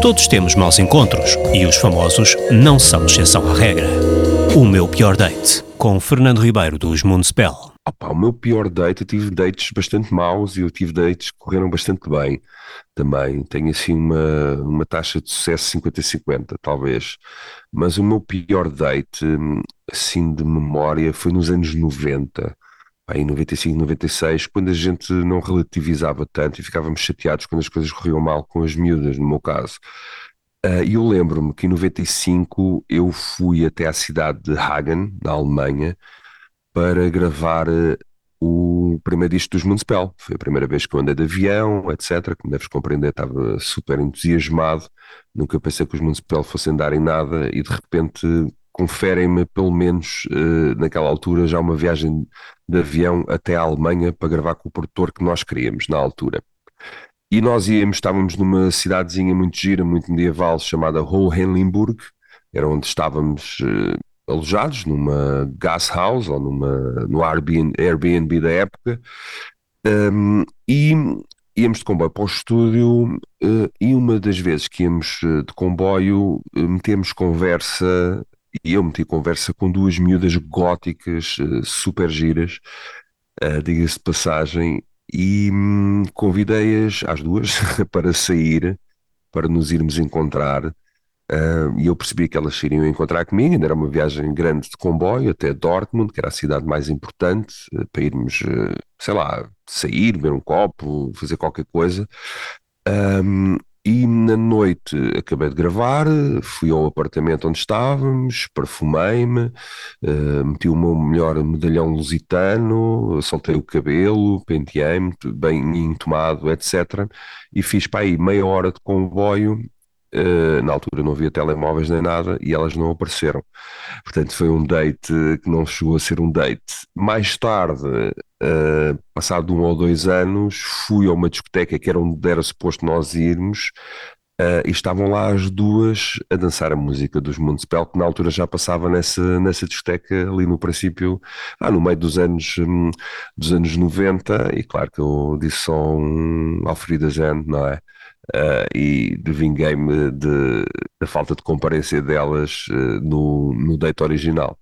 Todos temos maus encontros e os famosos não são exceção à regra. O meu pior date, com Fernando Ribeiro dos Municipal. Opa, o meu pior date, eu tive dates bastante maus e eu tive dates que correram bastante bem também. Tenho assim uma, uma taxa de sucesso 50-50, talvez. Mas o meu pior date, assim de memória, foi nos anos 90 em 95, 96, quando a gente não relativizava tanto e ficávamos chateados quando as coisas corriam mal com as miúdas, no meu caso. Uh, e eu lembro-me que em 95 eu fui até à cidade de Hagen, na Alemanha, para gravar uh, o primeiro disco dos Municipal. Foi a primeira vez que eu andei de avião, etc. Como deves compreender, estava super entusiasmado. Nunca pensei que os Municipal fossem dar em nada e de repente conferem-me, pelo menos uh, naquela altura, já uma viagem de avião até a Alemanha para gravar com o produtor que nós queríamos na altura. E nós íamos, estávamos numa cidadezinha muito gira, muito medieval, chamada Hohenlimburg, era onde estávamos uh, alojados, numa gas house ou numa, no Airbnb, da época, um, e íamos de comboio para o estúdio uh, e uma das vezes que íamos uh, de comboio metemos conversa e eu meti conversa com duas miúdas góticas super giras, diga-se de passagem, e hum, convidei-as às duas para sair, para nos irmos encontrar. Uh, e eu percebi que elas iriam encontrar comigo. Ainda era uma viagem grande de comboio até Dortmund, que era a cidade mais importante, uh, para irmos, uh, sei lá, sair, beber um copo, fazer qualquer coisa. Um, e na noite acabei de gravar, fui ao apartamento onde estávamos, perfumei-me, uh, meti o meu melhor medalhão lusitano, soltei o cabelo, penteei-me, bem entomado, etc. E fiz para aí meia hora de comboio Uh, na altura não havia telemóveis nem nada e elas não apareceram. Portanto, foi um date que não chegou a ser um date. Mais tarde, uh, passado um ou dois anos, fui a uma discoteca que era onde era suposto nós irmos. Uh, e estavam lá as duas a dançar a música dos Municipal, que na altura já passava nessa, nessa discoteca ali no princípio, ah, no meio dos anos, um, dos anos 90, e claro que eu disse só um Alfredas End, não é? Uh, e devinguei-me de, da falta de comparência delas uh, no, no date original.